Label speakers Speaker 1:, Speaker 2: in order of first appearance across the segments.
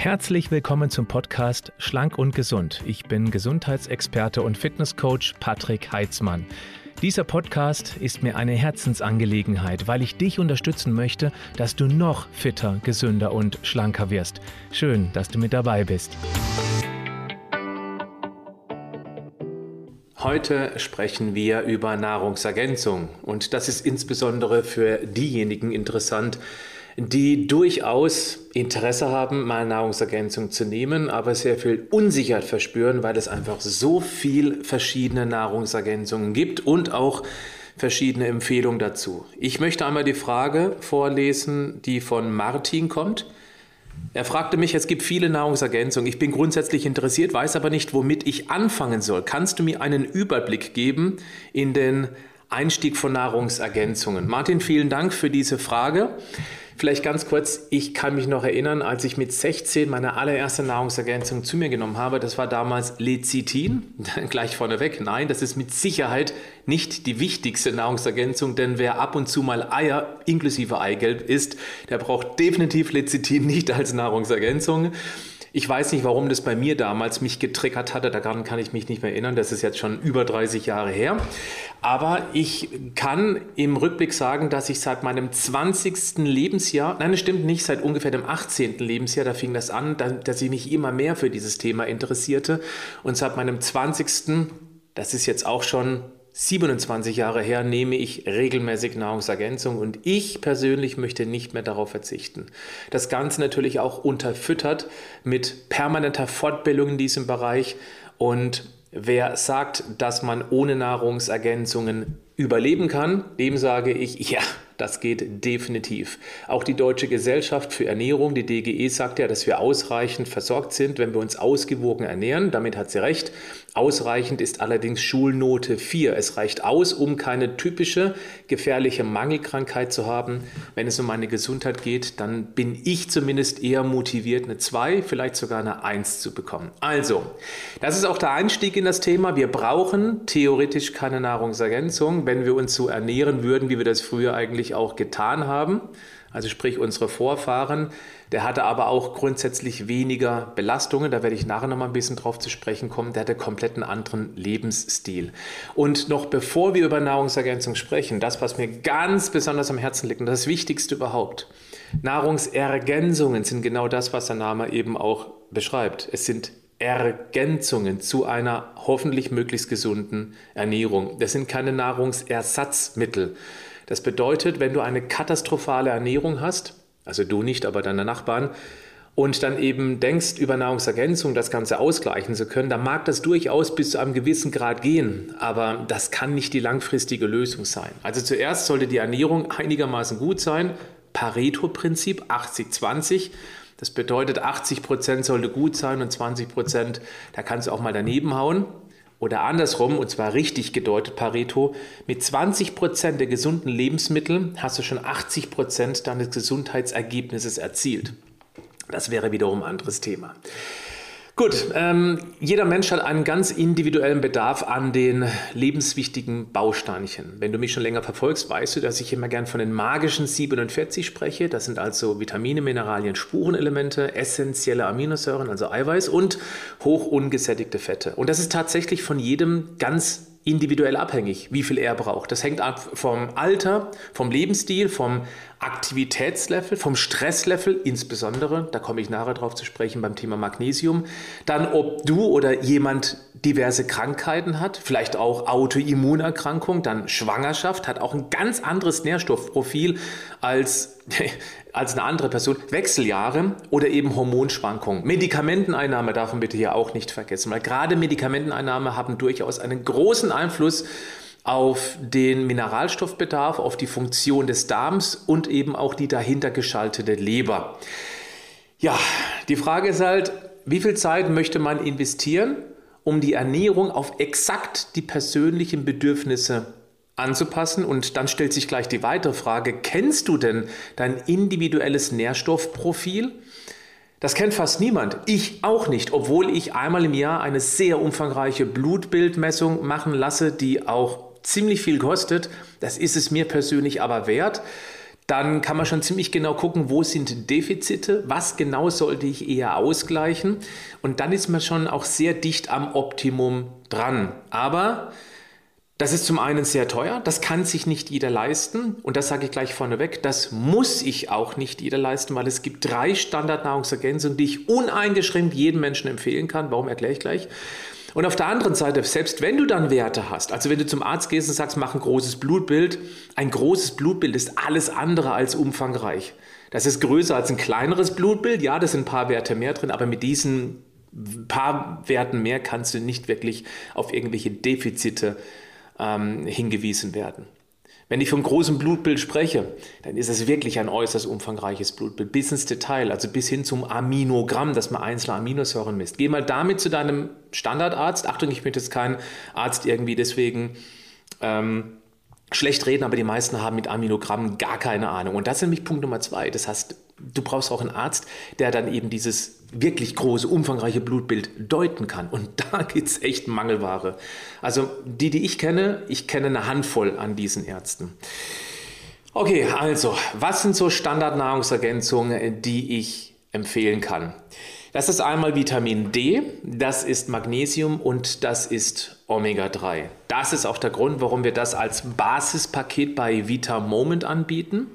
Speaker 1: Herzlich willkommen zum Podcast Schlank und Gesund. Ich bin Gesundheitsexperte und Fitnesscoach Patrick Heitzmann. Dieser Podcast ist mir eine Herzensangelegenheit, weil ich dich unterstützen möchte, dass du noch fitter, gesünder und schlanker wirst. Schön, dass du mit dabei bist. Heute sprechen wir über Nahrungsergänzung und das ist insbesondere für diejenigen interessant, die durchaus Interesse haben, mal Nahrungsergänzung zu nehmen, aber sehr viel Unsicherheit verspüren, weil es einfach so viel verschiedene Nahrungsergänzungen gibt und auch verschiedene Empfehlungen dazu. Ich möchte einmal die Frage vorlesen, die von Martin kommt. Er fragte mich, es gibt viele Nahrungsergänzungen. Ich bin grundsätzlich interessiert, weiß aber nicht, womit ich anfangen soll. Kannst du mir einen Überblick geben in den Einstieg von Nahrungsergänzungen? Martin, vielen Dank für diese Frage. Vielleicht ganz kurz, ich kann mich noch erinnern, als ich mit 16 meine allererste Nahrungsergänzung zu mir genommen habe, das war damals Lecithin. Gleich vorneweg, nein, das ist mit Sicherheit nicht die wichtigste Nahrungsergänzung, denn wer ab und zu mal Eier inklusive Eigelb isst, der braucht definitiv Lecithin nicht als Nahrungsergänzung. Ich weiß nicht, warum das bei mir damals mich getriggert hatte. Daran kann ich mich nicht mehr erinnern. Das ist jetzt schon über 30 Jahre her. Aber ich kann im Rückblick sagen, dass ich seit meinem 20. Lebensjahr, nein, das stimmt nicht, seit ungefähr dem 18. Lebensjahr, da fing das an, dass ich mich immer mehr für dieses Thema interessierte. Und seit meinem 20. Das ist jetzt auch schon 27 Jahre her nehme ich regelmäßig Nahrungsergänzung und ich persönlich möchte nicht mehr darauf verzichten. Das Ganze natürlich auch unterfüttert mit permanenter Fortbildung in diesem Bereich und wer sagt, dass man ohne Nahrungsergänzungen überleben kann, dem sage ich, ja, das geht definitiv. Auch die Deutsche Gesellschaft für Ernährung, die DGE, sagt ja, dass wir ausreichend versorgt sind, wenn wir uns ausgewogen ernähren. Damit hat sie recht. Ausreichend ist allerdings Schulnote 4. Es reicht aus, um keine typische gefährliche Mangelkrankheit zu haben. Wenn es um meine Gesundheit geht, dann bin ich zumindest eher motiviert, eine 2, vielleicht sogar eine 1 zu bekommen. Also, das ist auch der Einstieg in das Thema. Wir brauchen theoretisch keine Nahrungsergänzung, wenn wir uns so ernähren würden, wie wir das früher eigentlich auch getan haben. Also sprich unsere Vorfahren. Der hatte aber auch grundsätzlich weniger Belastungen. Da werde ich nachher noch mal ein bisschen drauf zu sprechen kommen. Der hatte komplett einen anderen Lebensstil. Und noch bevor wir über Nahrungsergänzung sprechen, das, was mir ganz besonders am Herzen liegt und das Wichtigste überhaupt. Nahrungsergänzungen sind genau das, was der Name eben auch beschreibt. Es sind Ergänzungen zu einer hoffentlich möglichst gesunden Ernährung. Das sind keine Nahrungsersatzmittel. Das bedeutet, wenn du eine katastrophale Ernährung hast, also du nicht, aber deine Nachbarn, und dann eben denkst, über Nahrungsergänzung das Ganze ausgleichen zu können, dann mag das durchaus bis zu einem gewissen Grad gehen, aber das kann nicht die langfristige Lösung sein. Also zuerst sollte die Ernährung einigermaßen gut sein. Pareto-Prinzip 80-20. Das bedeutet, 80 Prozent sollte gut sein und 20%, Prozent, da kannst du auch mal daneben hauen. Oder andersrum, und zwar richtig gedeutet, Pareto, mit 20% der gesunden Lebensmittel hast du schon 80% deines Gesundheitsergebnisses erzielt. Das wäre wiederum ein anderes Thema. Gut, ähm, jeder Mensch hat einen ganz individuellen Bedarf an den lebenswichtigen Bausteinchen. Wenn du mich schon länger verfolgst, weißt du, dass ich immer gern von den magischen 47 spreche. Das sind also Vitamine, Mineralien, Spurenelemente, essentielle Aminosäuren, also Eiweiß und hoch ungesättigte Fette. Und das ist tatsächlich von jedem ganz individuell abhängig, wie viel er braucht. Das hängt ab vom Alter, vom Lebensstil, vom Aktivitätslevel, vom Stresslevel insbesondere, da komme ich nachher drauf zu sprechen beim Thema Magnesium, dann ob du oder jemand diverse Krankheiten hat, vielleicht auch Autoimmunerkrankung, dann Schwangerschaft, hat auch ein ganz anderes Nährstoffprofil als, als eine andere Person, Wechseljahre oder eben Hormonschwankungen. Medikamenteneinnahme darf man bitte hier auch nicht vergessen, weil gerade Medikamenteneinnahme haben durchaus einen großen Einfluss den Mineralstoffbedarf, auf die Funktion des Darms und eben auch die dahinter geschaltete Leber. Ja, die Frage ist halt, wie viel Zeit möchte man investieren, um die Ernährung auf exakt die persönlichen Bedürfnisse anzupassen? Und dann stellt sich gleich die weitere Frage, kennst du denn dein individuelles Nährstoffprofil? Das kennt fast niemand. Ich auch nicht, obwohl ich einmal im Jahr eine sehr umfangreiche Blutbildmessung machen lasse, die auch ziemlich viel kostet. Das ist es mir persönlich aber wert. dann kann man schon ziemlich genau gucken, wo sind Defizite, was genau sollte ich eher ausgleichen. Und dann ist man schon auch sehr dicht am Optimum dran. Aber das ist zum einen sehr teuer, das kann sich nicht jeder leisten und das sage ich gleich vorneweg, das muss ich auch nicht jeder leisten, weil es gibt drei Standardnahrungsergänzungen, die ich uneingeschränkt jedem Menschen empfehlen kann. Warum erkläre ich gleich? Und auf der anderen Seite, selbst wenn du dann Werte hast, also wenn du zum Arzt gehst und sagst, mach ein großes Blutbild, ein großes Blutbild ist alles andere als umfangreich. Das ist größer als ein kleineres Blutbild, ja, da sind ein paar Werte mehr drin, aber mit diesen paar Werten mehr kannst du nicht wirklich auf irgendwelche Defizite ähm, hingewiesen werden. Wenn ich vom großen Blutbild spreche, dann ist es wirklich ein äußerst umfangreiches Blutbild, bis ins Detail, also bis hin zum Aminogramm, dass man einzelne Aminosäuren misst. Geh mal damit zu deinem Standardarzt. Achtung, ich bin jetzt kein Arzt irgendwie deswegen ähm, schlecht reden, aber die meisten haben mit Aminogrammen gar keine Ahnung. Und das ist nämlich Punkt Nummer zwei. Das heißt, du brauchst auch einen Arzt, der dann eben dieses wirklich große, umfangreiche Blutbild deuten kann. Und da gibt es echt Mangelware. Also die, die ich kenne, ich kenne eine Handvoll an diesen Ärzten. Okay, also, was sind so Standardnahrungsergänzungen, die ich empfehlen kann? Das ist einmal Vitamin D, das ist Magnesium und das ist Omega-3. Das ist auch der Grund, warum wir das als Basispaket bei Vita Moment anbieten.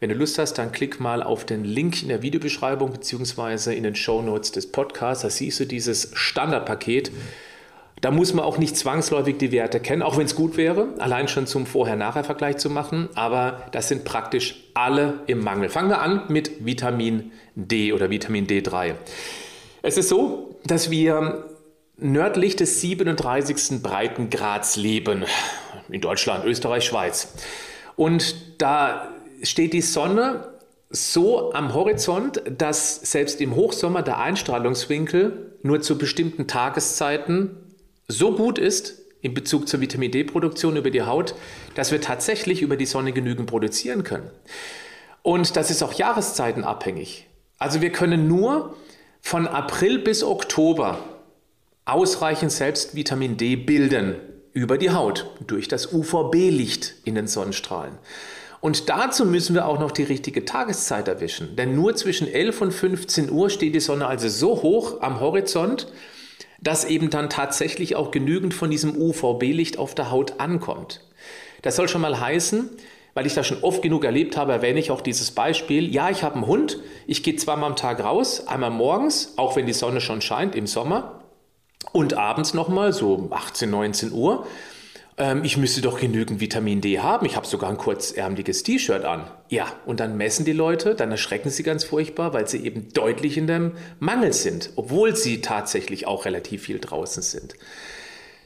Speaker 1: Wenn du Lust hast, dann klick mal auf den Link in der Videobeschreibung bzw. in den Show Notes des Podcasts. Da siehst du dieses Standardpaket. Da muss man auch nicht zwangsläufig die Werte kennen, auch wenn es gut wäre, allein schon zum Vorher-Nachher-Vergleich zu machen. Aber das sind praktisch alle im Mangel. Fangen wir an mit Vitamin D oder Vitamin D3. Es ist so, dass wir nördlich des 37. Breitengrads leben. In Deutschland, Österreich, Schweiz. Und da steht die Sonne so am Horizont, dass selbst im Hochsommer der Einstrahlungswinkel nur zu bestimmten Tageszeiten so gut ist in Bezug zur Vitamin D-Produktion über die Haut, dass wir tatsächlich über die Sonne genügend produzieren können. Und das ist auch jahreszeitenabhängig. Also wir können nur von April bis Oktober ausreichend selbst Vitamin D bilden über die Haut durch das UVB-Licht in den Sonnenstrahlen. Und dazu müssen wir auch noch die richtige Tageszeit erwischen. Denn nur zwischen 11 und 15 Uhr steht die Sonne also so hoch am Horizont, dass eben dann tatsächlich auch genügend von diesem UVB-Licht auf der Haut ankommt. Das soll schon mal heißen, weil ich das schon oft genug erlebt habe, erwähne ich auch dieses Beispiel. Ja, ich habe einen Hund, ich gehe zweimal am Tag raus, einmal morgens, auch wenn die Sonne schon scheint im Sommer, und abends nochmal, so 18, 19 Uhr ähm, ich müsste doch genügend Vitamin D haben. Ich habe sogar ein kurzärmliches T-Shirt an. Ja, und dann messen die Leute, dann erschrecken sie ganz furchtbar, weil sie eben deutlich in dem Mangel sind, obwohl sie tatsächlich auch relativ viel draußen sind.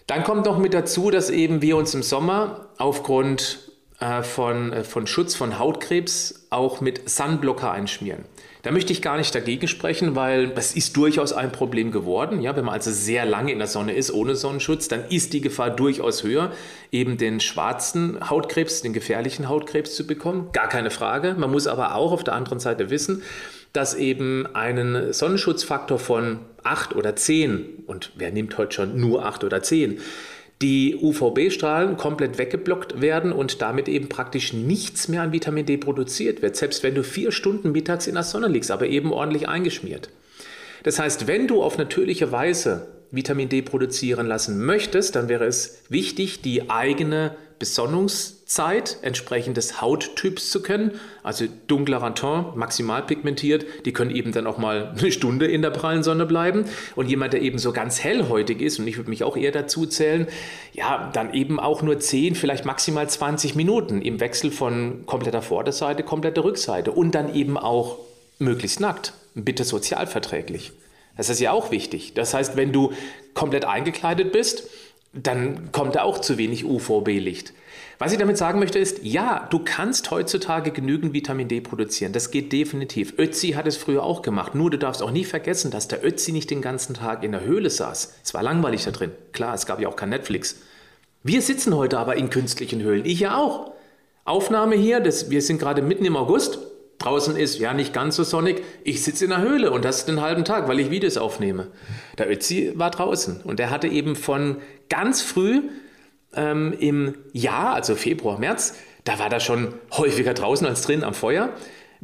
Speaker 1: Dann kommt noch mit dazu, dass eben wir uns im Sommer aufgrund von, äh, von Schutz von Hautkrebs auch mit Sunblocker einschmieren. Da möchte ich gar nicht dagegen sprechen, weil das ist durchaus ein Problem geworden. Ja, wenn man also sehr lange in der Sonne ist ohne Sonnenschutz, dann ist die Gefahr durchaus höher, eben den schwarzen Hautkrebs, den gefährlichen Hautkrebs zu bekommen. Gar keine Frage. Man muss aber auch auf der anderen Seite wissen, dass eben einen Sonnenschutzfaktor von 8 oder 10, und wer nimmt heute schon nur 8 oder 10, die UVB-Strahlen komplett weggeblockt werden und damit eben praktisch nichts mehr an Vitamin D produziert wird, selbst wenn du vier Stunden mittags in der Sonne liegst, aber eben ordentlich eingeschmiert. Das heißt, wenn du auf natürliche Weise Vitamin D produzieren lassen möchtest, dann wäre es wichtig, die eigene Besonnungszeit entsprechend des Hauttyps zu kennen. Also dunklerer Ton, maximal pigmentiert, die können eben dann auch mal eine Stunde in der prallen Sonne bleiben. Und jemand, der eben so ganz hellhäutig ist, und ich würde mich auch eher dazu zählen, ja, dann eben auch nur 10, vielleicht maximal 20 Minuten im Wechsel von kompletter Vorderseite, kompletter Rückseite und dann eben auch möglichst nackt, bitte sozialverträglich. Das ist ja auch wichtig. Das heißt, wenn du komplett eingekleidet bist, dann kommt da auch zu wenig UVB-Licht. Was ich damit sagen möchte ist, ja, du kannst heutzutage genügend Vitamin D produzieren. Das geht definitiv. Ötzi hat es früher auch gemacht. Nur du darfst auch nie vergessen, dass der Ötzi nicht den ganzen Tag in der Höhle saß. Es war langweilig da drin. Klar, es gab ja auch kein Netflix. Wir sitzen heute aber in künstlichen Höhlen. Ich ja auch. Aufnahme hier, das, wir sind gerade mitten im August. Draußen ist ja nicht ganz so sonnig. Ich sitze in der Höhle und das den halben Tag, weil ich Videos aufnehme. Der Ötzi war draußen und er hatte eben von ganz früh ähm, im Jahr, also Februar, März, da war er schon häufiger draußen als drin am Feuer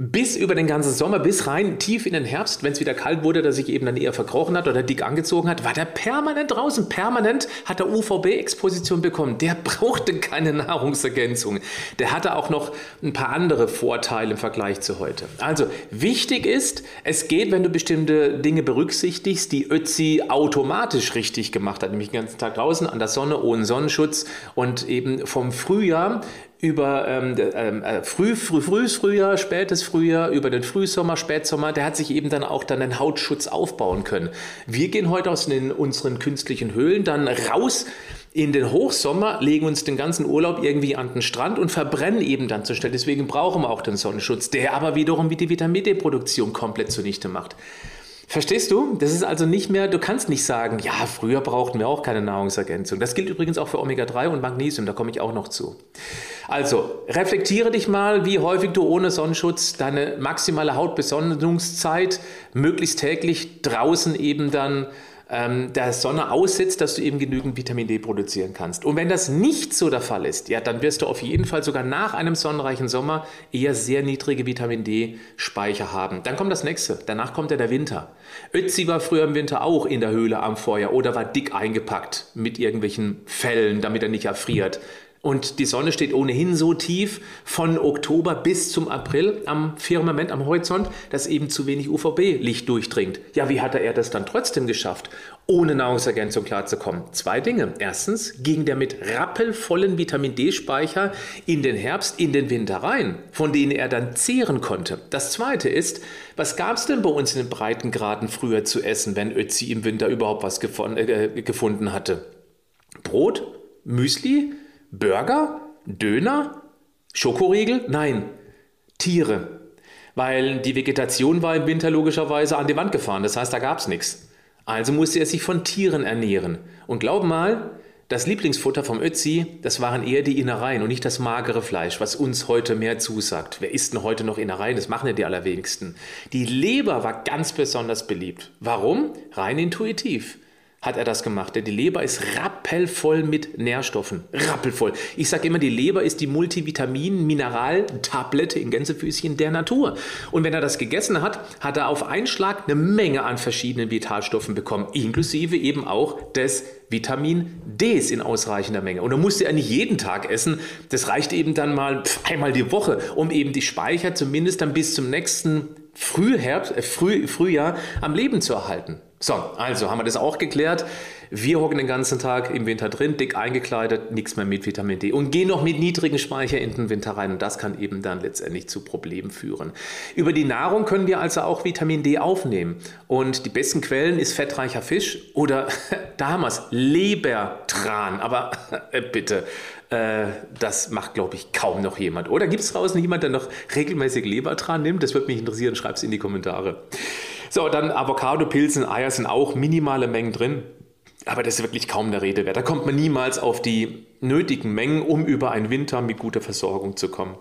Speaker 1: bis über den ganzen Sommer, bis rein tief in den Herbst, wenn es wieder kalt wurde, dass sich eben dann eher verkrochen hat oder dick angezogen hat, war der permanent draußen. Permanent hat er UVB-Exposition bekommen. Der brauchte keine Nahrungsergänzung. Der hatte auch noch ein paar andere Vorteile im Vergleich zu heute. Also wichtig ist, es geht, wenn du bestimmte Dinge berücksichtigst, die Ötzi automatisch richtig gemacht hat, nämlich den ganzen Tag draußen an der Sonne, ohne Sonnenschutz und eben vom Frühjahr über ähm, ähm, äh, früh, früh, frühes Frühjahr, spätes Frühjahr, über den Frühsommer, Spätsommer, der hat sich eben dann auch dann einen Hautschutz aufbauen können. Wir gehen heute aus den, unseren künstlichen Höhlen dann raus in den Hochsommer, legen uns den ganzen Urlaub irgendwie an den Strand und verbrennen eben dann zur Stelle. Deswegen brauchen wir auch den Sonnenschutz, der aber wiederum wie die Vitamin D-Produktion komplett zunichte macht. Verstehst du? Das ist also nicht mehr, du kannst nicht sagen, ja, früher brauchten wir auch keine Nahrungsergänzung. Das gilt übrigens auch für Omega-3 und Magnesium, da komme ich auch noch zu. Also, reflektiere dich mal, wie häufig du ohne Sonnenschutz deine maximale Hautbesonnungszeit möglichst täglich draußen eben dann ähm, der Sonne aussetzt, dass du eben genügend Vitamin D produzieren kannst. Und wenn das nicht so der Fall ist, ja, dann wirst du auf jeden Fall sogar nach einem sonnenreichen Sommer eher sehr niedrige Vitamin D-Speicher haben. Dann kommt das nächste. Danach kommt ja der Winter. Ötzi war früher im Winter auch in der Höhle am Feuer oder war dick eingepackt mit irgendwelchen Fellen, damit er nicht erfriert. Und die Sonne steht ohnehin so tief von Oktober bis zum April am Firmament, am Horizont, dass eben zu wenig UVB-Licht durchdringt. Ja, wie hatte er das dann trotzdem geschafft, ohne Nahrungsergänzung klarzukommen? Zwei Dinge. Erstens ging der mit rappelvollen Vitamin D-Speicher in den Herbst, in den Winter rein, von denen er dann zehren konnte. Das zweite ist, was gab es denn bei uns in den Breitengraden früher zu essen, wenn Ötzi im Winter überhaupt was äh, gefunden hatte? Brot? Müsli? Burger? Döner? Schokoriegel? Nein, Tiere. Weil die Vegetation war im Winter logischerweise an die Wand gefahren. Das heißt, da gab es nichts. Also musste er sich von Tieren ernähren. Und glaub mal, das Lieblingsfutter vom Ötzi, das waren eher die Innereien und nicht das magere Fleisch, was uns heute mehr zusagt. Wer isst denn heute noch Innereien? Das machen ja die allerwenigsten. Die Leber war ganz besonders beliebt. Warum? Rein intuitiv hat er das gemacht. Denn die Leber ist rappelvoll mit Nährstoffen. Rappelvoll. Ich sage immer, die Leber ist die Multivitamin-Mineral-Tablette in Gänsefüßchen der Natur. Und wenn er das gegessen hat, hat er auf einen Schlag eine Menge an verschiedenen Vitalstoffen bekommen, inklusive eben auch des Vitamin Ds in ausreichender Menge. Und er musste er nicht jeden Tag essen. Das reicht eben dann mal einmal die Woche, um eben die Speicher zumindest dann bis zum nächsten Frühherbst, äh, Früh, Frühjahr am Leben zu erhalten. So, also haben wir das auch geklärt. Wir hocken den ganzen Tag im Winter drin, dick eingekleidet, nichts mehr mit Vitamin D und gehen noch mit niedrigen Speicher in den Winter rein und das kann eben dann letztendlich zu Problemen führen. Über die Nahrung können wir also auch Vitamin D aufnehmen und die besten Quellen ist fettreicher Fisch oder da haben wir es, Lebertran, aber äh, bitte, äh, das macht, glaube ich, kaum noch jemand. Oder gibt es draußen jemand, der noch regelmäßig Lebertran nimmt? Das würde mich interessieren, schreib es in die Kommentare. So, dann Avocado, Pilzen, Eier sind auch minimale Mengen drin. Aber das ist wirklich kaum der Rede wert. Da kommt man niemals auf die nötigen Mengen, um über einen Winter mit guter Versorgung zu kommen.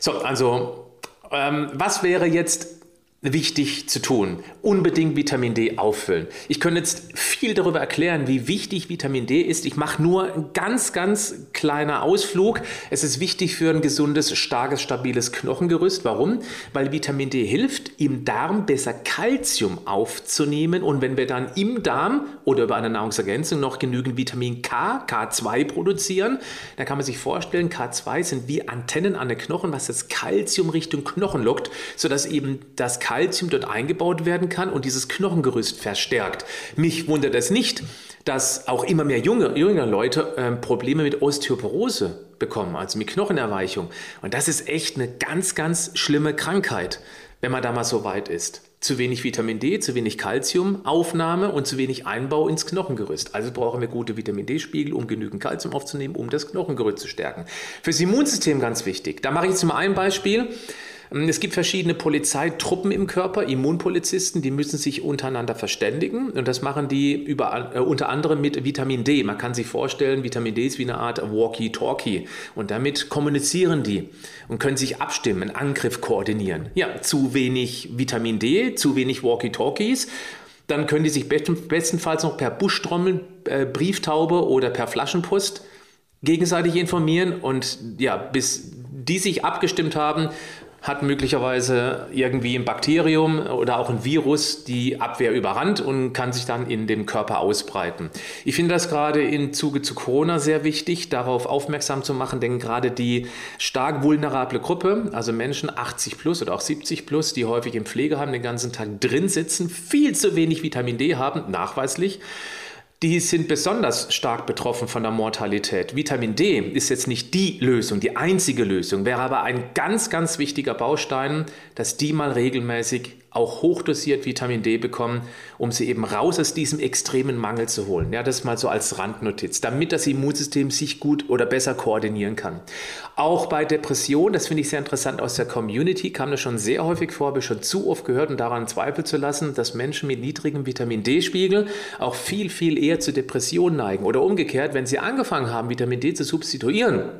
Speaker 1: So, also, ähm, was wäre jetzt wichtig zu tun. Unbedingt Vitamin D auffüllen. Ich könnte jetzt viel darüber erklären, wie wichtig Vitamin D ist. Ich mache nur ein ganz, ganz kleiner Ausflug. Es ist wichtig für ein gesundes, starkes, stabiles Knochengerüst. Warum? Weil Vitamin D hilft, im Darm besser Kalzium aufzunehmen. Und wenn wir dann im Darm oder über eine Nahrungsergänzung noch genügend Vitamin K, K2 produzieren, dann kann man sich vorstellen, K2 sind wie Antennen an den Knochen, was das Kalzium Richtung Knochen lockt, sodass eben das Kalzium dort eingebaut werden kann und dieses Knochengerüst verstärkt. Mich wundert es nicht, dass auch immer mehr junge, junge Leute äh, Probleme mit Osteoporose bekommen, also mit Knochenerweichung. Und das ist echt eine ganz, ganz schlimme Krankheit, wenn man da mal so weit ist. Zu wenig Vitamin D, zu wenig Kalziumaufnahme und zu wenig Einbau ins Knochengerüst. Also brauchen wir gute Vitamin D-Spiegel, um genügend Kalzium aufzunehmen, um das Knochengerüst zu stärken. Fürs Immunsystem ganz wichtig. Da mache ich jetzt mal ein Beispiel. Ähm, es gibt verschiedene Polizeitruppen im Körper, Immunpolizisten, die müssen sich untereinander verständigen und das machen die über, äh, unter anderem mit Vitamin D. Man kann sich vorstellen, Vitamin D ist wie eine Art Walkie-Talkie und damit kommunizieren die und können sich abstimmen, einen Angriff koordinieren. Ja, zu wenig Vitamin D, zu wenig Walkie-Talkies dann können die sich bestenfalls noch per Buschtrommel, äh, Brieftaube oder per Flaschenpost gegenseitig informieren und ja, bis die sich abgestimmt haben, hat möglicherweise irgendwie ein Bakterium oder auch ein Virus die Abwehr überrannt und kann sich dann in dem Körper ausbreiten. Ich finde das gerade im Zuge zu Corona sehr wichtig, darauf aufmerksam zu machen, denn gerade die stark vulnerable Gruppe, also Menschen 80 plus oder auch 70 plus, die häufig im Pflegeheim den ganzen Tag drin sitzen, viel zu wenig Vitamin D haben, nachweislich, die sind besonders stark betroffen von der Mortalität. Vitamin D ist jetzt nicht die Lösung, die einzige Lösung, wäre aber ein ganz, ganz wichtiger Baustein, dass die mal regelmäßig auch hochdosiert Vitamin D bekommen, um sie eben raus aus diesem extremen Mangel zu holen. Ja, das mal so als Randnotiz, damit das Immunsystem sich gut oder besser koordinieren kann. Auch bei Depressionen, das finde ich sehr interessant aus der Community, kam das schon sehr häufig vor, habe ich schon zu oft gehört und daran Zweifel zu lassen, dass Menschen mit niedrigem Vitamin D-Spiegel auch viel, viel eher zu Depressionen neigen. Oder umgekehrt, wenn sie angefangen haben, Vitamin D zu substituieren,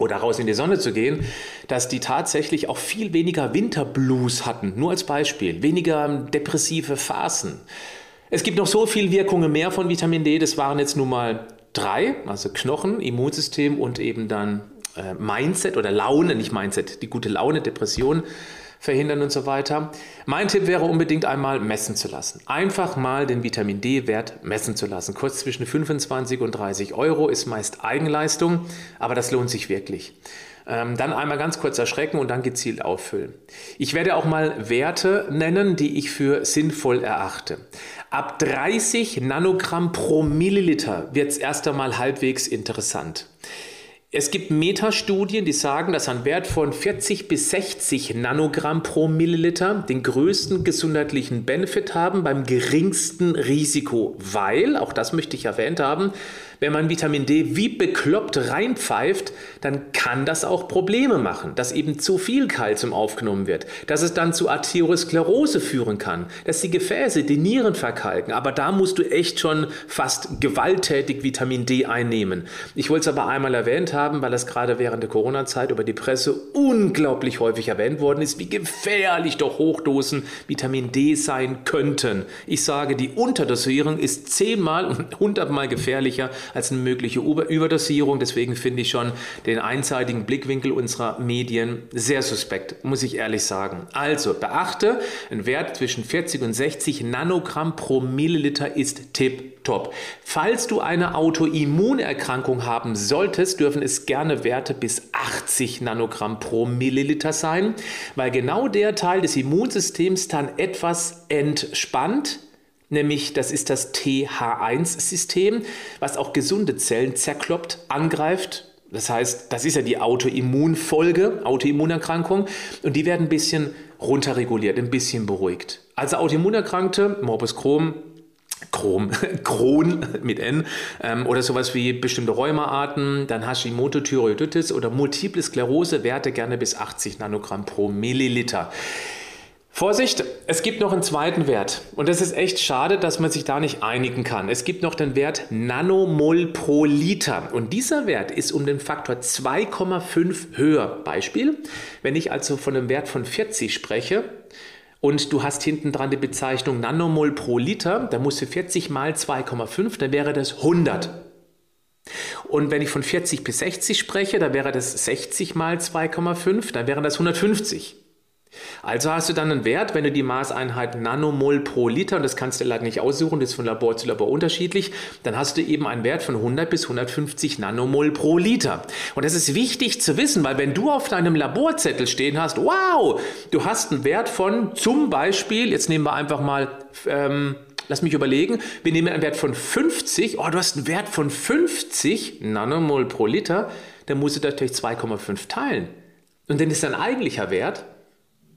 Speaker 1: oder raus in die Sonne zu gehen, dass die tatsächlich auch viel weniger Winterblues hatten. Nur als Beispiel. Weniger depressive Phasen. Es gibt noch so viel Wirkungen mehr von Vitamin D. Das waren jetzt nun mal drei, also Knochen, Immunsystem und eben dann äh, Mindset oder Laune, nicht Mindset, die gute Laune, Depression verhindern und so weiter. Mein Tipp wäre unbedingt einmal messen zu lassen. Einfach mal den Vitamin D-Wert messen zu lassen. Kurz zwischen 25 und 30 Euro ist meist Eigenleistung, aber das lohnt sich wirklich. Ähm, dann einmal ganz kurz erschrecken und dann gezielt auffüllen. Ich werde auch mal Werte nennen, die ich für sinnvoll erachte. Ab 30 Nanogramm pro Milliliter wird es erst einmal halbwegs interessant. Es gibt Metastudien, die sagen, dass ein Wert von 40 bis 60 Nanogramm pro Milliliter den größten gesundheitlichen Benefit haben beim geringsten Risiko, weil, auch das möchte ich erwähnt haben, wenn man Vitamin D wie bekloppt reinpfeift, dann kann das auch Probleme machen, dass eben zu viel Kalzium aufgenommen wird, dass es dann zu Arteriosklerose führen kann, dass die Gefäße, die Nieren verkalken. Aber da musst du echt schon fast gewalttätig Vitamin D einnehmen. Ich wollte es aber einmal erwähnt haben, weil das gerade während der Corona-Zeit über die Presse unglaublich häufig erwähnt worden ist, wie gefährlich doch Hochdosen Vitamin D sein könnten. Ich sage, die Unterdosierung ist zehnmal und hundertmal gefährlicher als eine mögliche Überdosierung. Deswegen finde ich schon den einseitigen Blickwinkel unserer Medien sehr suspekt, muss ich ehrlich sagen. Also beachte, ein Wert zwischen 40 und 60 Nanogramm pro Milliliter ist tipptopp. Falls du eine Autoimmunerkrankung haben solltest, dürfen es gerne Werte bis 80 Nanogramm pro Milliliter sein, weil genau der Teil des Immunsystems dann etwas entspannt nämlich das ist das TH1-System, was auch gesunde Zellen zerkloppt, angreift. Das heißt, das ist ja die Autoimmunfolge, Autoimmunerkrankung, und die werden ein bisschen runterreguliert, ein bisschen beruhigt. Also Autoimmunerkrankte, Morbus Crohn, Chrom, Crohn mit N ähm, oder sowas wie bestimmte Rheumaarten, dann Hashimoto-Thyreoiditis oder Multiple Sklerose, Werte gerne bis 80 Nanogramm pro Milliliter. Vorsicht, es gibt noch einen zweiten Wert und das ist echt schade, dass man sich da nicht einigen kann. Es gibt noch den Wert Nanomol pro Liter und dieser Wert ist um den Faktor 2,5 höher. Beispiel, wenn ich also von einem Wert von 40 spreche, und du hast hinten dran die Bezeichnung Nanomol pro Liter, dann musst du 40 mal 2,5, dann wäre das 100. Und wenn ich von 40 bis 60 spreche, dann wäre das 60 mal 2,5, dann wären das 150. Also hast du dann einen Wert, wenn du die Maßeinheit Nanomol pro Liter, und das kannst du leider nicht aussuchen, das ist von Labor zu Labor unterschiedlich, dann hast du eben einen Wert von 100 bis 150 Nanomol pro Liter. Und das ist wichtig zu wissen, weil wenn du auf deinem Laborzettel stehen hast, wow, du hast einen Wert von zum Beispiel, jetzt nehmen wir einfach mal, ähm, lass mich überlegen, wir nehmen einen Wert von 50, oh, du hast einen Wert von 50 Nanomol pro Liter, dann musst du durch 2,5 teilen. Und dann ist dein eigentlicher Wert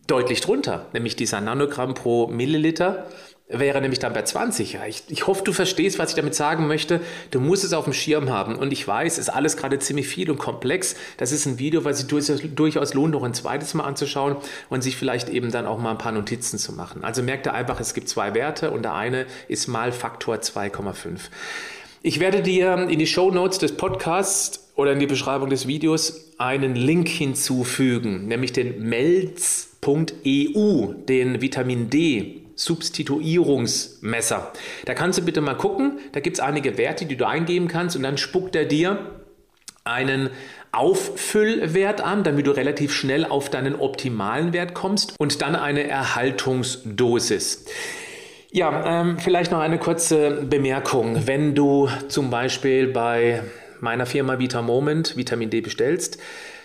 Speaker 1: deutlich drunter, nämlich dieser Nanogramm pro Milliliter wäre nämlich dann bei 20. Ja, ich, ich hoffe, du verstehst, was ich damit sagen möchte. Du musst es auf dem Schirm haben. Und ich weiß, es ist alles gerade ziemlich viel und komplex. Das ist ein Video, was sich durchaus, durchaus lohnt, noch ein zweites Mal anzuschauen und sich vielleicht eben dann auch mal ein paar Notizen zu machen. Also merkt ihr einfach, es gibt zwei Werte und der eine ist mal Faktor 2,5. Ich werde dir in die Show Notes des Podcasts oder in die Beschreibung des Videos einen Link hinzufügen, nämlich den Melz EU, den Vitamin D Substituierungsmesser. Da kannst du bitte mal gucken, da gibt es einige Werte, die du eingeben kannst und dann spuckt er dir einen Auffüllwert an, damit du relativ schnell auf deinen optimalen Wert kommst und dann eine Erhaltungsdosis. Ja, ähm, vielleicht noch eine kurze Bemerkung. Wenn du zum Beispiel bei meiner Firma Vita Moment Vitamin D bestellst,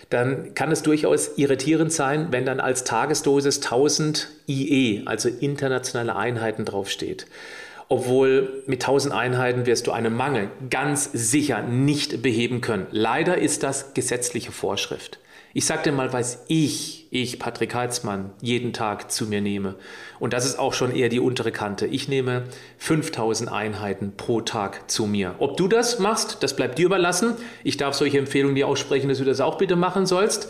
Speaker 1: dann kann es durchaus irritierend sein, wenn dann als Tagesdosis 1000 IE, also internationale Einheiten draufsteht obwohl mit 1000 Einheiten wirst du einen Mangel ganz sicher nicht beheben können. Leider ist das gesetzliche Vorschrift. Ich sage dir mal, was ich, ich, Patrick Heitzmann, jeden Tag zu mir nehme. Und das ist auch schon eher die untere Kante. Ich nehme 5000 Einheiten pro Tag zu mir. Ob du das machst, das bleibt dir überlassen. Ich darf solche Empfehlungen dir aussprechen, dass du das auch bitte machen sollst.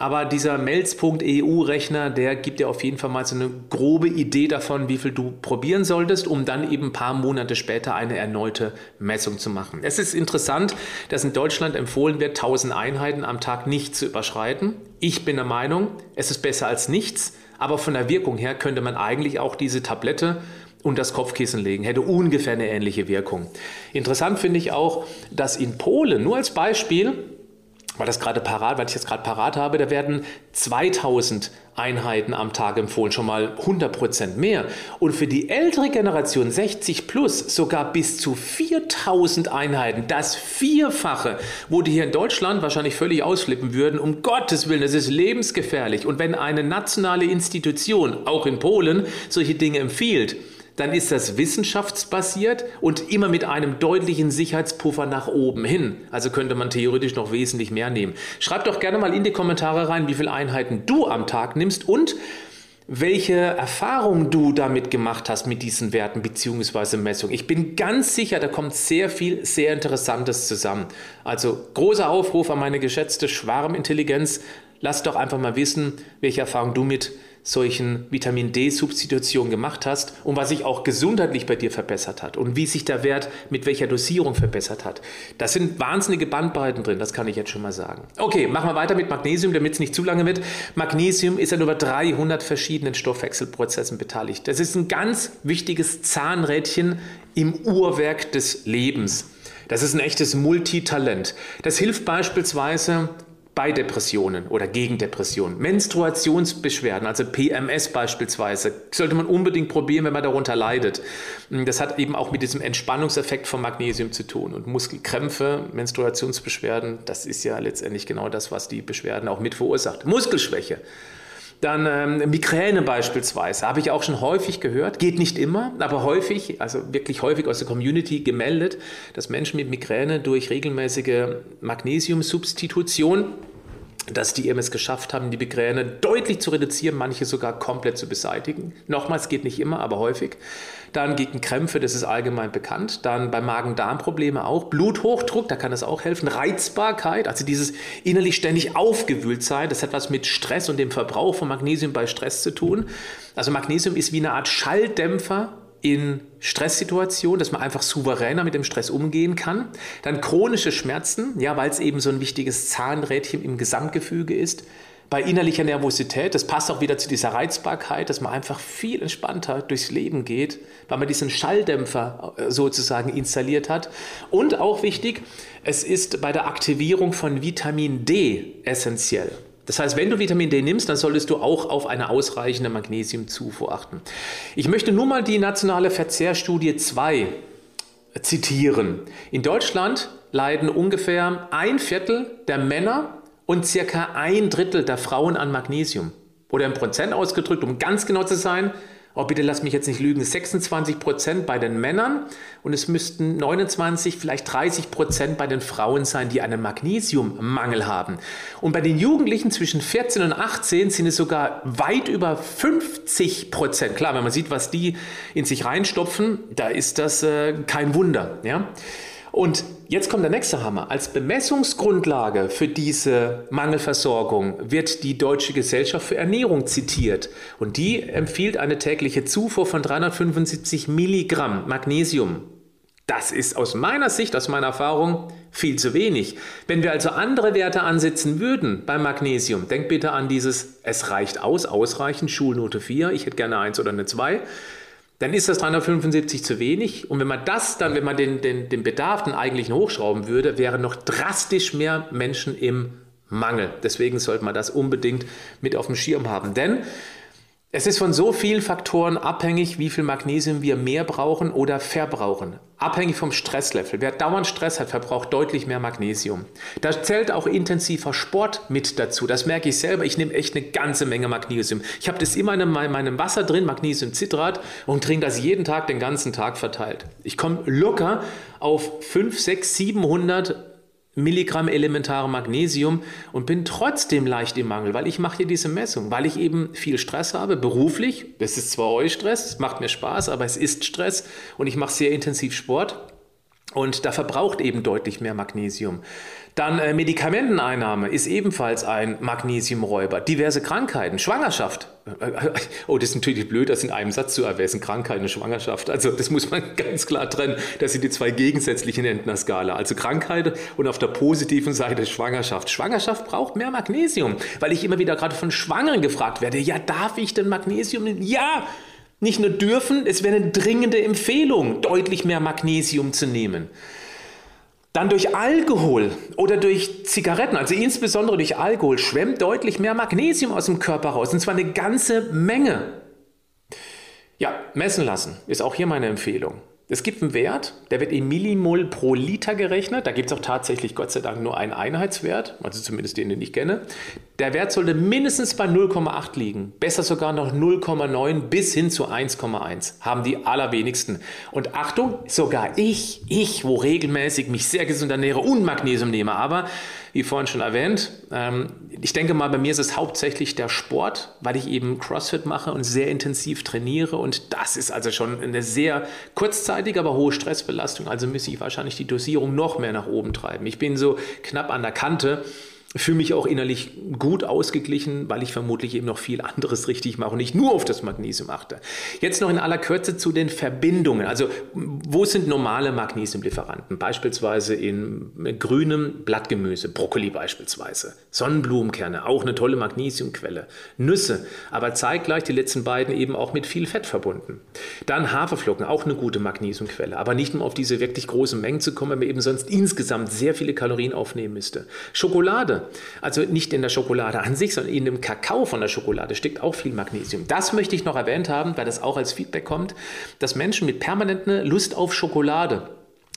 Speaker 1: Aber dieser Melz.eu-Rechner, der gibt dir auf jeden Fall mal so eine grobe Idee davon, wie viel du probieren solltest, um dann eben ein paar Monate später eine erneute Messung zu machen. Es ist interessant, dass in Deutschland empfohlen wird, 1000 Einheiten am Tag nicht zu überschreiten. Ich bin der Meinung, es ist besser als nichts, aber von der Wirkung her könnte man eigentlich auch diese Tablette und das Kopfkissen legen, hätte ungefähr eine ähnliche Wirkung. Interessant finde ich auch, dass in Polen, nur als Beispiel, weil das gerade parat, weil ich das gerade parat habe, da werden 2000 Einheiten am Tag empfohlen, schon mal 100 Prozent mehr. Und für die ältere Generation 60 plus sogar bis zu 4000 Einheiten, das Vierfache, wo die hier in Deutschland wahrscheinlich völlig ausflippen würden. Um Gottes Willen, das ist lebensgefährlich. Und wenn eine nationale Institution, auch in Polen, solche Dinge empfiehlt, dann ist das wissenschaftsbasiert und immer mit einem deutlichen Sicherheitspuffer nach oben hin. Also könnte man theoretisch noch wesentlich mehr nehmen. Schreib doch gerne mal in die Kommentare rein, wie viele Einheiten du am Tag nimmst und welche Erfahrung du damit gemacht hast mit diesen Werten bzw. Messungen. Ich bin ganz sicher, da kommt sehr viel, sehr Interessantes zusammen. Also großer Aufruf an meine geschätzte Schwarmintelligenz. Lass doch einfach mal wissen, welche Erfahrung du mit solchen Vitamin D-Substitutionen gemacht hast und was sich auch gesundheitlich bei dir verbessert hat und wie sich der Wert mit welcher Dosierung verbessert hat. Das sind wahnsinnige Bandbreiten drin, das kann ich jetzt schon mal sagen. Okay, machen wir weiter mit Magnesium, damit es nicht zu lange wird. Magnesium ist an über 300 verschiedenen Stoffwechselprozessen beteiligt. Das ist ein ganz wichtiges Zahnrädchen im Uhrwerk des Lebens. Das ist ein echtes Multitalent. Das hilft beispielsweise bei Depressionen oder gegen Depressionen. Menstruationsbeschwerden, also PMS beispielsweise, sollte man unbedingt probieren, wenn man darunter leidet. Das hat eben auch mit diesem Entspannungseffekt von Magnesium zu tun. Und Muskelkrämpfe, Menstruationsbeschwerden, das ist ja letztendlich genau das, was die Beschwerden auch mit verursacht. Muskelschwäche. Dann ähm, Migräne beispielsweise, habe ich auch schon häufig gehört, geht nicht immer, aber häufig, also wirklich häufig aus der Community gemeldet, dass Menschen mit Migräne durch regelmäßige Magnesiumsubstitution dass die es geschafft haben, die Migräne deutlich zu reduzieren, manche sogar komplett zu beseitigen. Nochmals geht nicht immer, aber häufig. Dann gegen Krämpfe, das ist allgemein bekannt. Dann bei Magen-Darm-Probleme auch. Bluthochdruck, da kann das auch helfen. Reizbarkeit, also dieses innerlich ständig aufgewühlt sein, das hat was mit Stress und dem Verbrauch von Magnesium bei Stress zu tun. Also Magnesium ist wie eine Art Schalldämpfer in Stresssituationen, dass man einfach souveräner mit dem Stress umgehen kann. Dann chronische Schmerzen, ja, weil es eben so ein wichtiges Zahnrädchen im Gesamtgefüge ist. Bei innerlicher Nervosität, das passt auch wieder zu dieser Reizbarkeit, dass man einfach viel entspannter durchs Leben geht, weil man diesen Schalldämpfer äh, sozusagen installiert hat. Und auch wichtig, es ist bei der Aktivierung von Vitamin D essentiell. Das heißt, wenn du Vitamin D nimmst, dann solltest du auch auf eine ausreichende Magnesiumzufuhr achten. Ich möchte nur mal die nationale Verzehrstudie 2 zitieren. In Deutschland leiden ungefähr ein Viertel der Männer und circa ein Drittel der Frauen an Magnesium. Oder im Prozent ausgedrückt, um ganz genau zu sein, oh bitte lass mich jetzt nicht lügen, 26 Prozent bei den Männern und es müssten 29, vielleicht 30 Prozent bei den Frauen sein, die einen Magnesiummangel haben. Und bei den Jugendlichen zwischen 14 und 18 sind es sogar weit über 50 Prozent. Klar, wenn man sieht, was die in sich reinstopfen, da ist das äh, kein Wunder. Ja? Und jetzt kommt der nächste Hammer. Als Bemessungsgrundlage für diese Mangelversorgung wird die Deutsche Gesellschaft für Ernährung zitiert. Und die empfiehlt eine tägliche Zufuhr von 375 Milligramm Magnesium. Das ist aus meiner Sicht, aus meiner Erfahrung viel zu wenig. Wenn wir also andere Werte ansetzen würden beim Magnesium, denk bitte an dieses, es reicht aus, ausreichend, Schulnote 4, ich hätte gerne 1 oder eine 2 dann ist das 375 zu wenig. Und wenn man das dann, wenn man den, den, den Bedarf dann eigentlich hochschrauben würde, wären noch drastisch mehr Menschen im Mangel. Deswegen sollte man das unbedingt mit auf dem Schirm haben. Denn es ist von so vielen Faktoren abhängig, wie viel Magnesium wir mehr brauchen oder verbrauchen. Abhängig vom Stresslevel. Wer dauernd Stress hat, verbraucht deutlich mehr Magnesium. Da zählt auch intensiver Sport mit dazu. Das merke ich selber. Ich nehme echt eine ganze Menge Magnesium. Ich habe das immer in meinem Wasser drin, Magnesiumcitrat, und trinke das jeden Tag, den ganzen Tag verteilt. Ich komme locker auf 5, 6, 700 Milligramm elementare Magnesium und bin trotzdem leicht im Mangel, weil ich mache hier diese Messung, weil ich eben viel Stress habe, beruflich. Das ist zwar euch Stress, macht mir Spaß, aber es ist Stress und ich mache sehr intensiv Sport und da verbraucht eben deutlich mehr Magnesium. Dann äh, Medikamenteneinnahme ist ebenfalls ein Magnesiumräuber. Diverse Krankheiten, Schwangerschaft. Oh, das ist natürlich blöd, das in einem Satz zu erwähnen. Krankheit und Schwangerschaft. Also das muss man ganz klar trennen. Das sind die zwei gegensätzlichen Enden der Skala. Also Krankheit und auf der positiven Seite Schwangerschaft. Schwangerschaft braucht mehr Magnesium, weil ich immer wieder gerade von Schwangeren gefragt werde. Ja, darf ich denn Magnesium nehmen? Ja! Nicht nur dürfen, es wäre eine dringende Empfehlung, deutlich mehr Magnesium zu nehmen. Dann durch Alkohol oder durch Zigaretten, also insbesondere durch Alkohol, schwemmt deutlich mehr Magnesium aus dem Körper raus. Und zwar eine ganze Menge. Ja, messen lassen ist auch hier meine Empfehlung. Es gibt einen Wert, der wird in Millimol pro Liter gerechnet. Da gibt es auch tatsächlich Gott sei Dank nur einen Einheitswert, also zumindest den, den ich kenne. Der Wert sollte mindestens bei 0,8 liegen, besser sogar noch 0,9 bis hin zu 1,1 haben die allerwenigsten. Und Achtung, sogar ich, ich, wo regelmäßig mich sehr gesund ernähre und Magnesium nehme, aber wie vorhin schon erwähnt. Ähm, ich denke mal, bei mir ist es hauptsächlich der Sport, weil ich eben CrossFit mache und sehr intensiv trainiere. Und das ist also schon eine sehr kurzzeitige, aber hohe Stressbelastung. Also müsste ich wahrscheinlich die Dosierung noch mehr nach oben treiben. Ich bin so knapp an der Kante fühle mich auch innerlich gut ausgeglichen, weil ich vermutlich eben noch viel anderes richtig mache und nicht nur auf das Magnesium achte. Jetzt noch in aller Kürze zu den Verbindungen. Also wo sind normale Magnesiumlieferanten? Beispielsweise in grünem Blattgemüse, Brokkoli beispielsweise. Sonnenblumenkerne, auch eine tolle Magnesiumquelle. Nüsse, aber zeitgleich die letzten beiden eben auch mit viel Fett verbunden. Dann Haferflocken, auch eine gute Magnesiumquelle, aber nicht nur auf diese wirklich großen Mengen zu kommen, weil man eben sonst insgesamt sehr viele Kalorien aufnehmen müsste. Schokolade, also nicht in der Schokolade an sich, sondern in dem Kakao von der Schokolade steckt auch viel Magnesium. Das möchte ich noch erwähnt haben, weil das auch als Feedback kommt, dass Menschen mit permanenter Lust auf Schokolade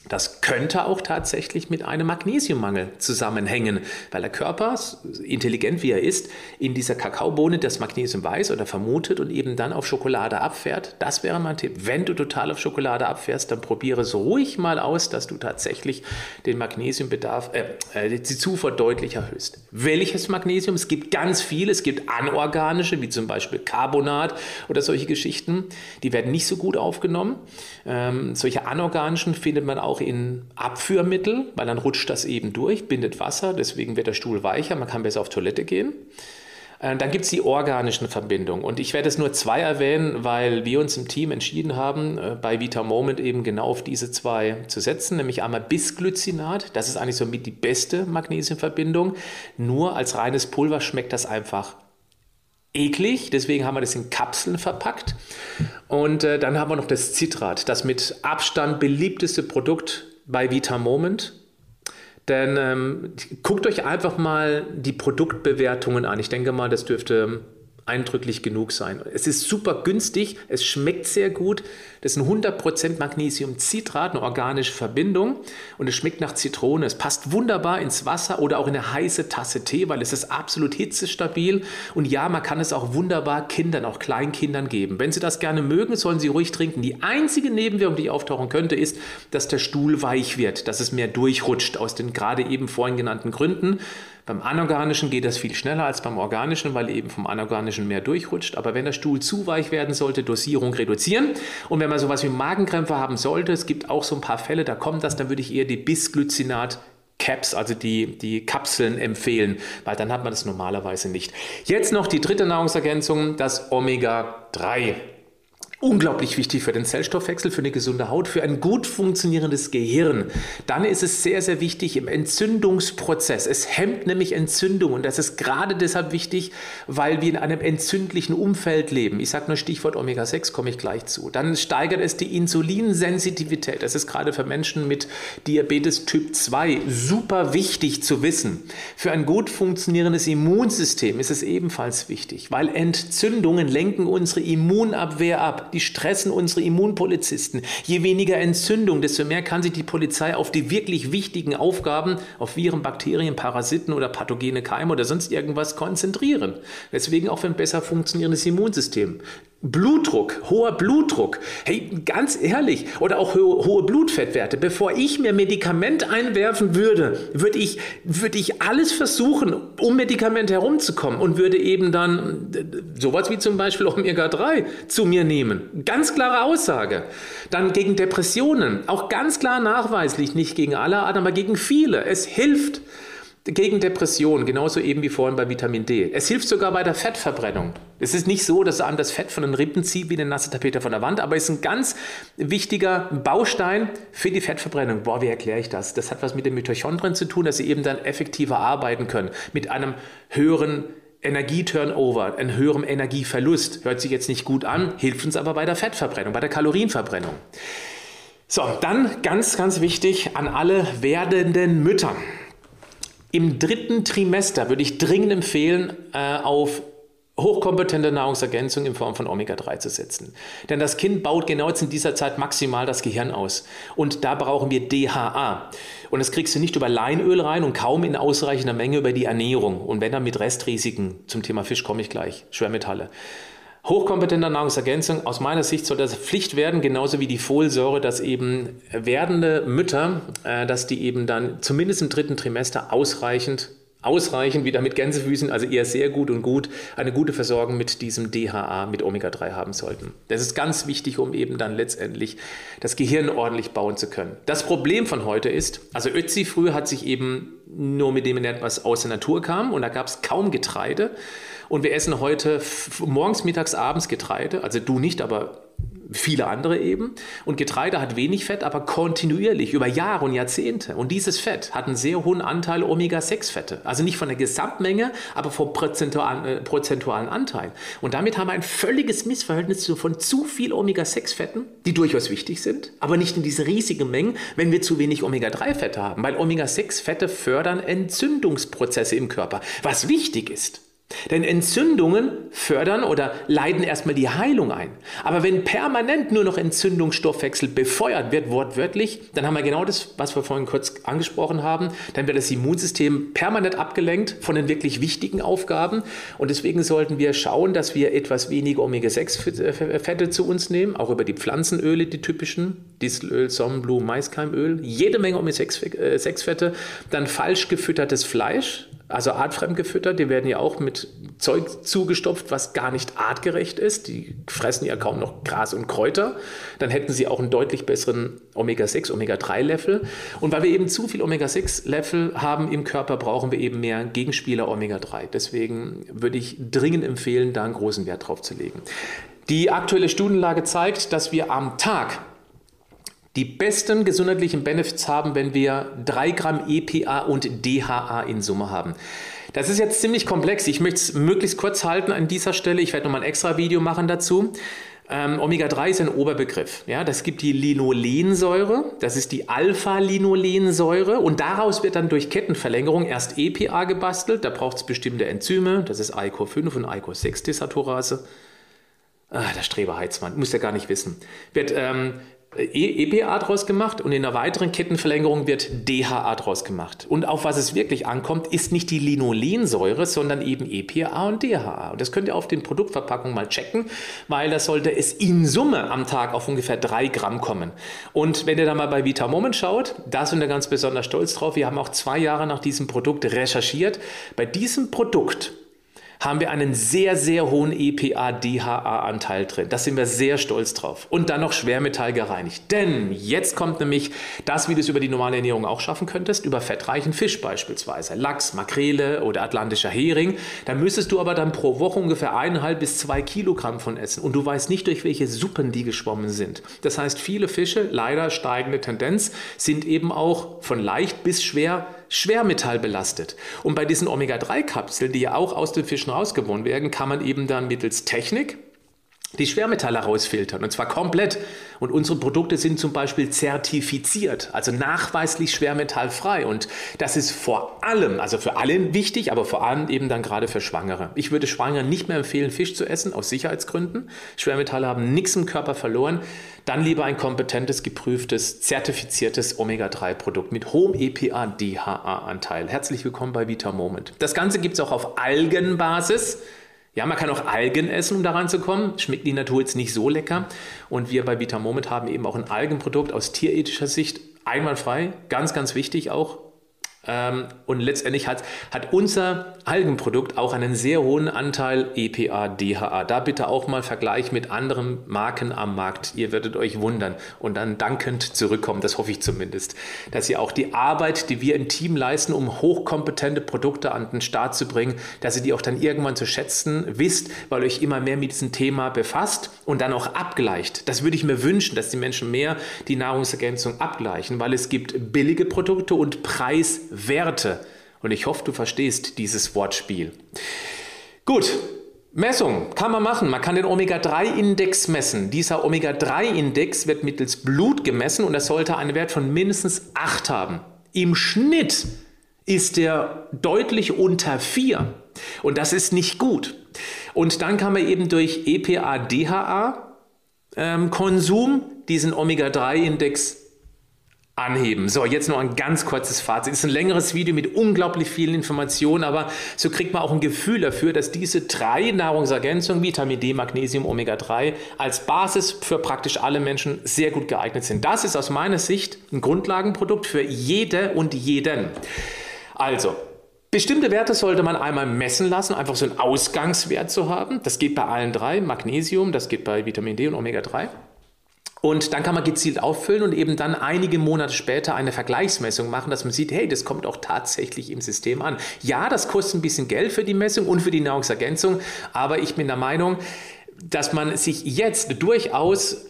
Speaker 1: das könnte auch tatsächlich mit einem Magnesiummangel zusammenhängen, weil der Körper, intelligent wie er ist, in dieser Kakaobohne das Magnesium weiß oder vermutet und eben dann auf Schokolade abfährt. Das wäre mein Tipp. Wenn du total auf Schokolade abfährst, dann probiere es ruhig mal aus, dass du tatsächlich den Magnesiumbedarf, äh, äh die Zufuhr deutlich erhöhst. Welches Magnesium? Es gibt ganz viele. Es gibt anorganische, wie zum Beispiel Carbonat oder solche Geschichten. Die werden nicht so gut aufgenommen. Ähm, solche anorganischen findet man auch auch in Abführmittel, weil dann rutscht das eben durch, bindet Wasser, deswegen wird der Stuhl weicher, man kann besser auf Toilette gehen. Äh, dann gibt es die organischen Verbindungen. Und ich werde es nur zwei erwähnen, weil wir uns im Team entschieden haben, äh, bei Vita Moment eben genau auf diese zwei zu setzen, nämlich einmal Bisglycinat. Das ist eigentlich somit die beste Magnesiumverbindung. Nur als reines Pulver schmeckt das einfach eklig, deswegen haben wir das in Kapseln verpackt. Und äh, dann haben wir noch das Zitrat, das mit Abstand beliebteste Produkt bei Vita Moment. Denn ähm, guckt euch einfach mal die Produktbewertungen an. Ich denke mal, das dürfte eindrücklich genug sein. Es ist super günstig, es schmeckt sehr gut. Das ist ein 100% Magnesiumcitrat, eine organische Verbindung und es schmeckt nach Zitrone. Es passt wunderbar ins Wasser oder auch in eine heiße Tasse Tee, weil es ist absolut hitzestabil und ja, man kann es auch wunderbar Kindern, auch Kleinkindern geben. Wenn sie das gerne mögen, sollen sie ruhig trinken. Die einzige Nebenwirkung, die auftauchen könnte, ist, dass der Stuhl weich wird, dass es mehr durchrutscht aus den gerade eben vorhin genannten Gründen. Beim anorganischen geht das viel schneller als beim organischen, weil eben vom anorganischen mehr durchrutscht. Aber wenn der Stuhl zu weich werden sollte, Dosierung reduzieren. Und wenn man sowas wie Magenkrämpfe haben sollte, es gibt auch so ein paar Fälle, da kommt das, dann würde ich eher die Bisglycinat Caps, also die, die Kapseln empfehlen, weil dann hat man das normalerweise nicht. Jetzt noch die dritte Nahrungsergänzung, das Omega-3. Unglaublich wichtig für den Zellstoffwechsel, für eine gesunde Haut, für ein gut funktionierendes Gehirn. Dann ist es sehr, sehr wichtig im Entzündungsprozess. Es hemmt nämlich Entzündung und das ist gerade deshalb wichtig, weil wir in einem entzündlichen Umfeld leben. Ich sage nur Stichwort Omega-6, komme ich gleich zu. Dann steigert es die Insulinsensitivität. Das ist gerade für Menschen mit Diabetes Typ 2 super wichtig zu wissen. Für ein gut funktionierendes Immunsystem ist es ebenfalls wichtig, weil Entzündungen lenken unsere Immunabwehr ab die stressen unsere Immunpolizisten. Je weniger Entzündung, desto mehr kann sich die Polizei auf die wirklich wichtigen Aufgaben, auf Viren, Bakterien, Parasiten oder pathogene Keime oder sonst irgendwas konzentrieren. Deswegen auch ein besser funktionierendes Immunsystem. Blutdruck, hoher Blutdruck. Hey, ganz ehrlich, oder auch ho hohe Blutfettwerte. Bevor ich mir Medikament einwerfen würde, würde ich, würde ich alles versuchen, um Medikamente herumzukommen und würde eben dann sowas wie zum Beispiel Omega-3 zu mir nehmen. Ganz klare Aussage. Dann gegen Depressionen, auch ganz klar nachweislich, nicht gegen alle Arten, aber gegen viele. Es hilft gegen Depressionen, genauso eben wie vorhin bei Vitamin D. Es hilft sogar bei der Fettverbrennung. Es ist nicht so, dass einem das Fett von den Rippen zieht wie eine nasse Tapete von der Wand, aber es ist ein ganz wichtiger Baustein für die Fettverbrennung. Boah, wie erkläre ich das? Das hat was mit den Mitochondrien zu tun, dass sie eben dann effektiver arbeiten können, mit einem höheren Energieturnover, einem höheren Energieverlust. Hört sich jetzt nicht gut an, hilft uns aber bei der Fettverbrennung, bei der Kalorienverbrennung. So, dann ganz, ganz wichtig an alle werdenden Mütter. Im dritten Trimester würde ich dringend empfehlen, äh, auf hochkompetente Nahrungsergänzung in Form von Omega-3 zu setzen. Denn das Kind baut genau jetzt in dieser Zeit maximal das Gehirn aus. Und da brauchen wir DHA. Und das kriegst du nicht über Leinöl rein und kaum in ausreichender Menge über die Ernährung. Und wenn dann mit Restrisiken, zum Thema Fisch komme ich gleich, Schwermetalle hochkompetenter Nahrungsergänzung. Aus meiner Sicht soll das Pflicht werden, genauso wie die Folsäure, dass eben werdende Mütter, äh, dass die eben dann zumindest im dritten Trimester ausreichend ausreichend, wieder mit Gänsefüßen, also eher sehr gut und gut, eine gute Versorgung mit diesem DHA, mit Omega-3 haben sollten. Das ist ganz wichtig, um eben dann letztendlich das Gehirn ordentlich bauen zu können. Das Problem von heute ist, also Ötzi früher hat sich eben nur mit dem etwas aus der Natur kam und da gab es kaum Getreide. Und wir essen heute morgens, mittags, abends Getreide. Also du nicht, aber viele andere eben. Und Getreide hat wenig Fett, aber kontinuierlich über Jahre und Jahrzehnte. Und dieses Fett hat einen sehr hohen Anteil Omega-6-Fette. Also nicht von der Gesamtmenge, aber vom prozentualen, äh, prozentualen Anteil. Und damit haben wir ein völliges Missverhältnis von zu viel Omega-6-Fetten, die durchaus wichtig sind, aber nicht in diese riesigen Mengen, wenn wir zu wenig Omega-3-Fette haben. Weil Omega-6-Fette fördern Entzündungsprozesse im Körper, was wichtig ist. Denn Entzündungen fördern oder leiten erstmal die Heilung ein. Aber wenn permanent nur noch Entzündungsstoffwechsel befeuert wird, wortwörtlich, dann haben wir genau das, was wir vorhin kurz angesprochen haben. Dann wird das Immunsystem permanent abgelenkt von den wirklich wichtigen Aufgaben. Und deswegen sollten wir schauen, dass wir etwas weniger Omega-6-Fette zu uns nehmen, auch über die Pflanzenöle, die typischen, Distelöl, Sonnenblumen, Maiskeimöl, jede Menge Omega-6-Fette, dann falsch gefüttertes Fleisch, also artfremd gefüttert, die werden ja auch mit Zeug zugestopft, was gar nicht artgerecht ist. Die fressen ja kaum noch Gras und Kräuter. Dann hätten sie auch einen deutlich besseren Omega-6, Omega-3-Level. Und weil wir eben zu viel Omega-6-Level haben im Körper, brauchen wir eben mehr Gegenspieler Omega-3. Deswegen würde ich dringend empfehlen, da einen großen Wert drauf zu legen. Die aktuelle Studienlage zeigt, dass wir am Tag die besten gesundheitlichen Benefits haben, wenn wir 3 Gramm EPA und DHA in Summe haben. Das ist jetzt ziemlich komplex. Ich möchte es möglichst kurz halten an dieser Stelle. Ich werde nochmal ein extra Video machen dazu. Ähm, Omega-3 ist ein Oberbegriff. Ja, das gibt die Linolensäure, das ist die Alpha-Linolensäure und daraus wird dann durch Kettenverlängerung erst EPA gebastelt. Da braucht es bestimmte Enzyme, das ist ICO5 und ICO6-Desaturase. Ah, der Streber Heizmann, muss ja gar nicht wissen. Wird ähm, EPA draus gemacht und in einer weiteren Kettenverlängerung wird DHA draus gemacht. Und auf was es wirklich ankommt, ist nicht die Linolensäure, sondern eben EPA und DHA. Und das könnt ihr auf den Produktverpackungen mal checken, weil da sollte es in Summe am Tag auf ungefähr drei Gramm kommen. Und wenn ihr da mal bei Vitamoment schaut, da sind wir ganz besonders stolz drauf. Wir haben auch zwei Jahre nach diesem Produkt recherchiert. Bei diesem Produkt haben wir einen sehr, sehr hohen EPA-DHA-Anteil drin. Da sind wir sehr stolz drauf. Und dann noch Schwermetall gereinigt. Denn jetzt kommt nämlich das, wie du es über die normale Ernährung auch schaffen könntest, über fettreichen Fisch beispielsweise. Lachs, Makrele oder atlantischer Hering. Da müsstest du aber dann pro Woche ungefähr eineinhalb bis zwei Kilogramm von essen. Und du weißt nicht, durch welche Suppen die geschwommen sind. Das heißt, viele Fische, leider steigende Tendenz, sind eben auch von leicht bis schwer Schwermetall belastet. Und bei diesen Omega-3-Kapseln, die ja auch aus den Fischen rausgewonnen werden, kann man eben dann mittels Technik die Schwermetalle rausfiltern und zwar komplett. Und unsere Produkte sind zum Beispiel zertifiziert, also nachweislich schwermetallfrei. Und das ist vor allem, also für alle wichtig, aber vor allem eben dann gerade für Schwangere. Ich würde Schwangeren nicht mehr empfehlen, Fisch zu essen, aus Sicherheitsgründen. Schwermetalle haben nichts im Körper verloren. Dann lieber ein kompetentes, geprüftes, zertifiziertes Omega-3-Produkt mit hohem EPA-DHA-Anteil. Herzlich willkommen bei Vita Moment. Das Ganze gibt es auch auf Algenbasis. Ja, man kann auch Algen essen, um daran zu kommen. Schmeckt die Natur jetzt nicht so lecker. Und wir bei Vita Moment haben eben auch ein Algenprodukt aus tierethischer Sicht einwandfrei. Ganz, ganz wichtig auch. Ähm, und letztendlich hat, hat unser Algenprodukt auch einen sehr hohen Anteil EPA, DHA. Da bitte auch mal Vergleich mit anderen Marken am Markt. Ihr werdet euch wundern und dann dankend zurückkommen, das hoffe ich zumindest, dass ihr auch die Arbeit, die wir im Team leisten, um hochkompetente Produkte an den Start zu bringen, dass ihr die auch dann irgendwann zu schätzen wisst, weil euch immer mehr mit diesem Thema befasst und dann auch abgleicht. Das würde ich mir wünschen, dass die Menschen mehr die Nahrungsergänzung abgleichen, weil es gibt billige Produkte und Preis Werte. Und ich hoffe, du verstehst dieses Wortspiel. Gut, Messung kann man machen. Man kann den Omega-3-Index messen. Dieser Omega-3-Index wird mittels Blut gemessen und er sollte einen Wert von mindestens 8 haben. Im Schnitt ist er deutlich unter 4 und das ist nicht gut. Und dann kann man eben durch EPA-DHA-Konsum ähm, diesen Omega-3-Index anheben. So, jetzt noch ein ganz kurzes Fazit. Es ist ein längeres Video mit unglaublich vielen Informationen, aber so kriegt man auch ein Gefühl dafür, dass diese drei Nahrungsergänzungen, Vitamin D, Magnesium, Omega-3, als Basis für praktisch alle Menschen sehr gut geeignet sind. Das ist aus meiner Sicht ein Grundlagenprodukt für jede und jeden. Also, Bestimmte Werte sollte man einmal messen lassen, einfach so einen Ausgangswert zu haben. Das geht bei allen drei, Magnesium, das geht bei Vitamin D und Omega-3. Und dann kann man gezielt auffüllen und eben dann einige Monate später eine Vergleichsmessung machen, dass man sieht, hey, das kommt auch tatsächlich im System an. Ja, das kostet ein bisschen Geld für die Messung und für die Nahrungsergänzung, aber ich bin der Meinung, dass man sich jetzt durchaus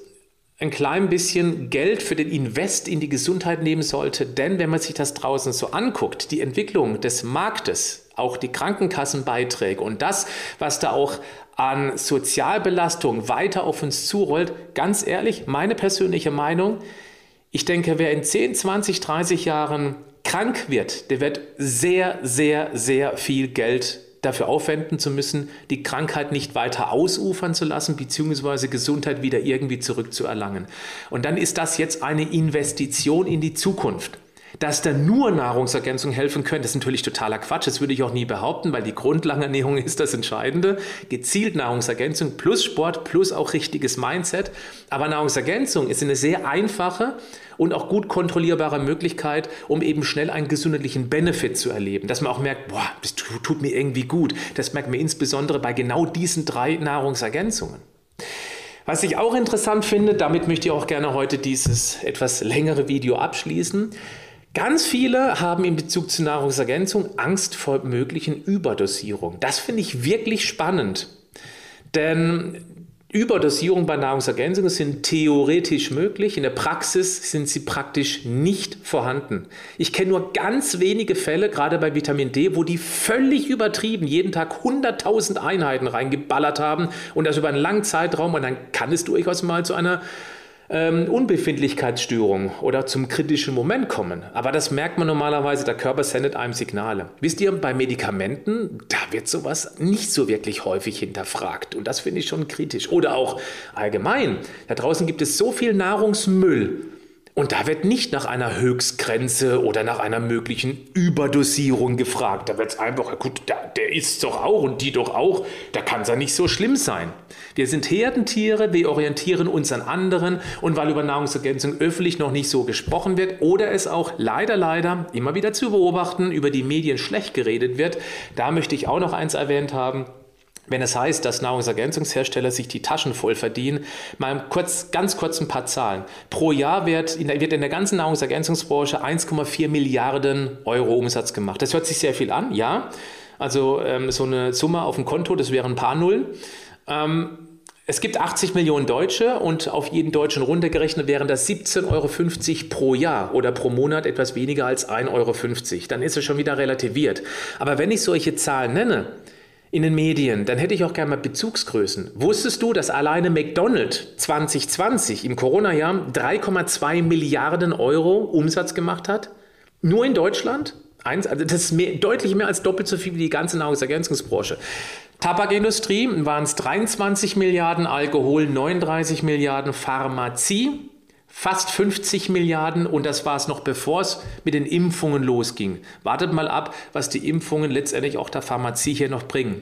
Speaker 1: ein klein bisschen Geld für den Invest in die Gesundheit nehmen sollte, denn wenn man sich das draußen so anguckt, die Entwicklung des Marktes, auch die Krankenkassenbeiträge und das, was da auch an Sozialbelastung weiter auf uns zurollt, ganz ehrlich, meine persönliche Meinung, ich denke, wer in 10, 20, 30 Jahren krank wird, der wird sehr, sehr, sehr viel Geld dafür aufwenden zu müssen, die Krankheit nicht weiter ausufern zu lassen, beziehungsweise Gesundheit wieder irgendwie zurückzuerlangen. Und dann ist das jetzt eine Investition in die Zukunft. Dass da nur Nahrungsergänzungen helfen können, das ist natürlich totaler Quatsch. Das würde ich auch nie behaupten, weil die Grundlagenernährung ist das Entscheidende. Gezielt Nahrungsergänzung plus Sport plus auch richtiges Mindset. Aber Nahrungsergänzung ist eine sehr einfache und auch gut kontrollierbare Möglichkeit, um eben schnell einen gesundheitlichen Benefit zu erleben. Dass man auch merkt, boah, das tut mir irgendwie gut. Das merkt man insbesondere bei genau diesen drei Nahrungsergänzungen. Was ich auch interessant finde, damit möchte ich auch gerne heute dieses etwas längere Video abschließen. Ganz viele haben in Bezug zur Nahrungsergänzung Angst vor möglichen Überdosierungen. Das finde ich wirklich spannend. Denn Überdosierungen bei Nahrungsergänzungen sind theoretisch möglich, in der Praxis sind sie praktisch nicht vorhanden. Ich kenne nur ganz wenige Fälle, gerade bei Vitamin D, wo die völlig übertrieben jeden Tag 100.000 Einheiten reingeballert haben und das über einen langen Zeitraum und dann kann es durchaus mal zu einer ähm, Unbefindlichkeitsstörung oder zum kritischen Moment kommen. Aber das merkt man normalerweise, der Körper sendet einem Signale. Wisst ihr, bei Medikamenten, da wird sowas nicht so wirklich häufig hinterfragt. Und das finde ich schon kritisch. Oder auch allgemein, da draußen gibt es so viel Nahrungsmüll Und da wird nicht nach einer Höchstgrenze oder nach einer möglichen Überdosierung gefragt. Da wird es einfach, gut, der, der isst doch auch und die doch auch. Da kann es ja nicht so schlimm sein. Wir sind Herdentiere, wir orientieren uns an anderen und weil über Nahrungsergänzung öffentlich noch nicht so gesprochen wird oder es auch leider, leider immer wieder zu beobachten, über die Medien schlecht geredet wird, da möchte ich auch noch eins erwähnt haben. Wenn es heißt, dass Nahrungsergänzungshersteller sich die Taschen voll verdienen, mal kurz, ganz kurz ein paar Zahlen. Pro Jahr wird in, der, wird in der ganzen Nahrungsergänzungsbranche 1,4 Milliarden Euro Umsatz gemacht. Das hört sich sehr viel an, ja. Also ähm, so eine Summe auf dem Konto, das wären ein paar Nullen. Ähm, es gibt 80 Millionen Deutsche und auf jeden Deutschen runtergerechnet wären das 17,50 Euro pro Jahr oder pro Monat etwas weniger als 1,50 Euro. Dann ist es schon wieder relativiert. Aber wenn ich solche Zahlen nenne, in den Medien, dann hätte ich auch gerne mal Bezugsgrößen. Wusstest du, dass alleine McDonald's 2020 im Corona-Jahr 3,2 Milliarden Euro Umsatz gemacht hat? Nur in Deutschland? Eins, also das ist mehr, deutlich mehr als doppelt so viel wie die ganze Nahrungsergänzungsbranche. Tabakindustrie waren es 23 Milliarden, Alkohol 39 Milliarden, Pharmazie fast 50 Milliarden und das war es noch bevor es mit den Impfungen losging. Wartet mal ab, was die Impfungen letztendlich auch der Pharmazie hier noch bringen.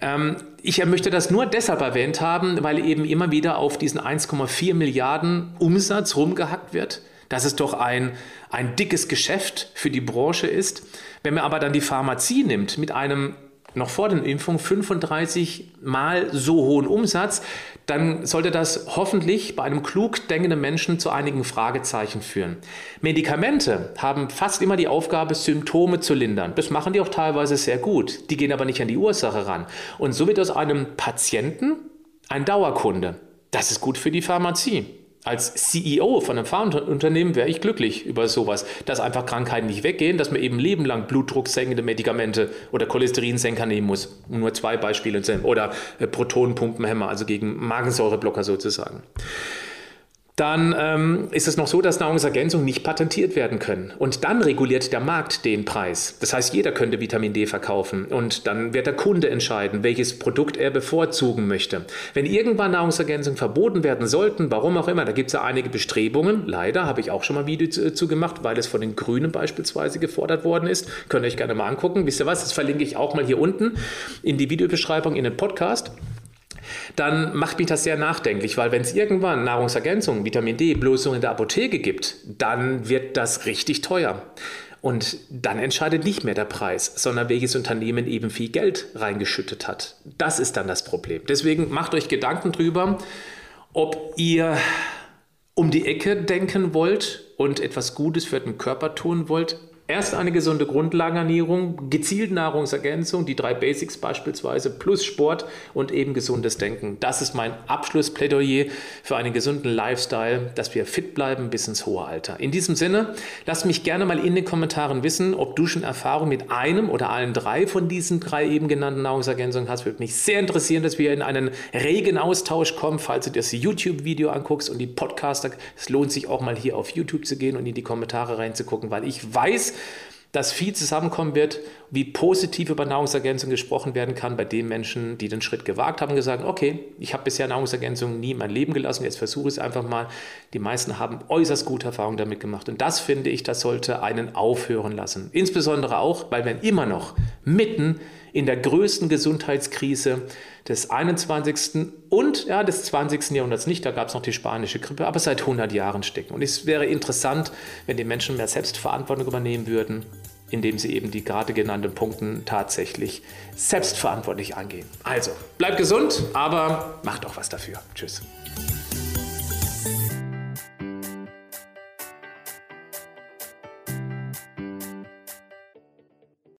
Speaker 1: Ähm, ich möchte das nur deshalb erwähnt haben, weil eben immer wieder auf diesen 1,4 Milliarden Umsatz rumgehackt wird dass es doch ein, ein dickes Geschäft für die Branche ist. Wenn man aber dann die Pharmazie nimmt mit einem noch vor den Impfungen 35 mal so hohen Umsatz, dann sollte das hoffentlich bei einem klug denkenden Menschen zu einigen Fragezeichen führen. Medikamente haben fast immer die Aufgabe, Symptome zu lindern. Das machen die auch teilweise sehr gut. Die gehen aber nicht an die Ursache ran. Und so wird aus einem Patienten ein Dauerkunde. Das ist gut für die Pharmazie als CEO von einem Pharmaunternehmen wäre ich glücklich über sowas, dass einfach Krankheiten nicht weggehen, dass man eben lebenlang blutdrucksenkende Medikamente oder Cholesterinsenker nehmen muss, nur zwei Beispiele oder äh, Protonenpumpenhämmer, also gegen Magensäureblocker sozusagen dann ähm, ist es noch so, dass Nahrungsergänzungen nicht patentiert werden können. Und dann reguliert der Markt den Preis. Das heißt, jeder könnte Vitamin D verkaufen und dann wird der Kunde entscheiden, welches Produkt er bevorzugen möchte. Wenn irgendwann Nahrungsergänzungen verboten werden sollten, warum auch immer, da gibt es ja einige Bestrebungen, leider habe ich auch schon mal ein Video zu, zu, gemacht, weil es von den Grünen beispielsweise gefordert worden ist. Könnt ihr euch gerne mal angucken. Wisst ihr was, das verlinke ich auch mal hier unten in die Videobeschreibung in den Podcast dann macht mich das sehr nachdenklich, weil wenn es irgendwann Nahrungsergänzungen, Vitamin D, bloß in der Apotheke gibt, dann wird das richtig teuer. Und dann entscheidet nicht mehr der Preis, sondern welches Unternehmen eben viel Geld reingeschüttet hat. Das ist dann das Problem. Deswegen macht euch Gedanken drüber, ob ihr um die Ecke denken wollt und etwas Gutes für den Körper tun wollt, Erst eine gesunde Grundlagenernährung, gezielt Nahrungsergänzung, die drei Basics beispielsweise, plus Sport und eben gesundes Denken. Das ist mein Abschlussplädoyer für einen gesunden Lifestyle, dass wir fit bleiben bis ins hohe Alter. In diesem Sinne, lasst mich gerne mal in den Kommentaren wissen, ob du schon Erfahrung mit einem oder allen drei von diesen drei eben genannten Nahrungsergänzungen hast. Würde mich sehr interessieren, dass wir in einen regen Austausch kommen, falls du das YouTube-Video anguckst und die Podcaster. Es lohnt sich auch mal hier auf YouTube zu gehen und in die Kommentare reinzugucken, weil ich weiß, dass viel zusammenkommen wird, wie positiv über Nahrungsergänzung gesprochen werden kann bei den Menschen, die den Schritt gewagt haben und gesagt, okay, ich habe bisher Nahrungsergänzung nie in mein Leben gelassen, jetzt versuche ich es einfach mal. Die meisten haben äußerst gute Erfahrungen damit gemacht und das finde ich, das sollte einen aufhören lassen. Insbesondere auch, weil wir immer noch mitten in der größten Gesundheitskrise des 21. und ja, des 20. Jahrhunderts nicht. Da gab es noch die spanische Grippe, aber seit 100 Jahren stecken. Und es wäre interessant, wenn die Menschen mehr Selbstverantwortung übernehmen würden, indem sie eben die gerade genannten Punkte tatsächlich selbstverantwortlich angehen. Also, bleibt gesund, aber macht auch was dafür. Tschüss.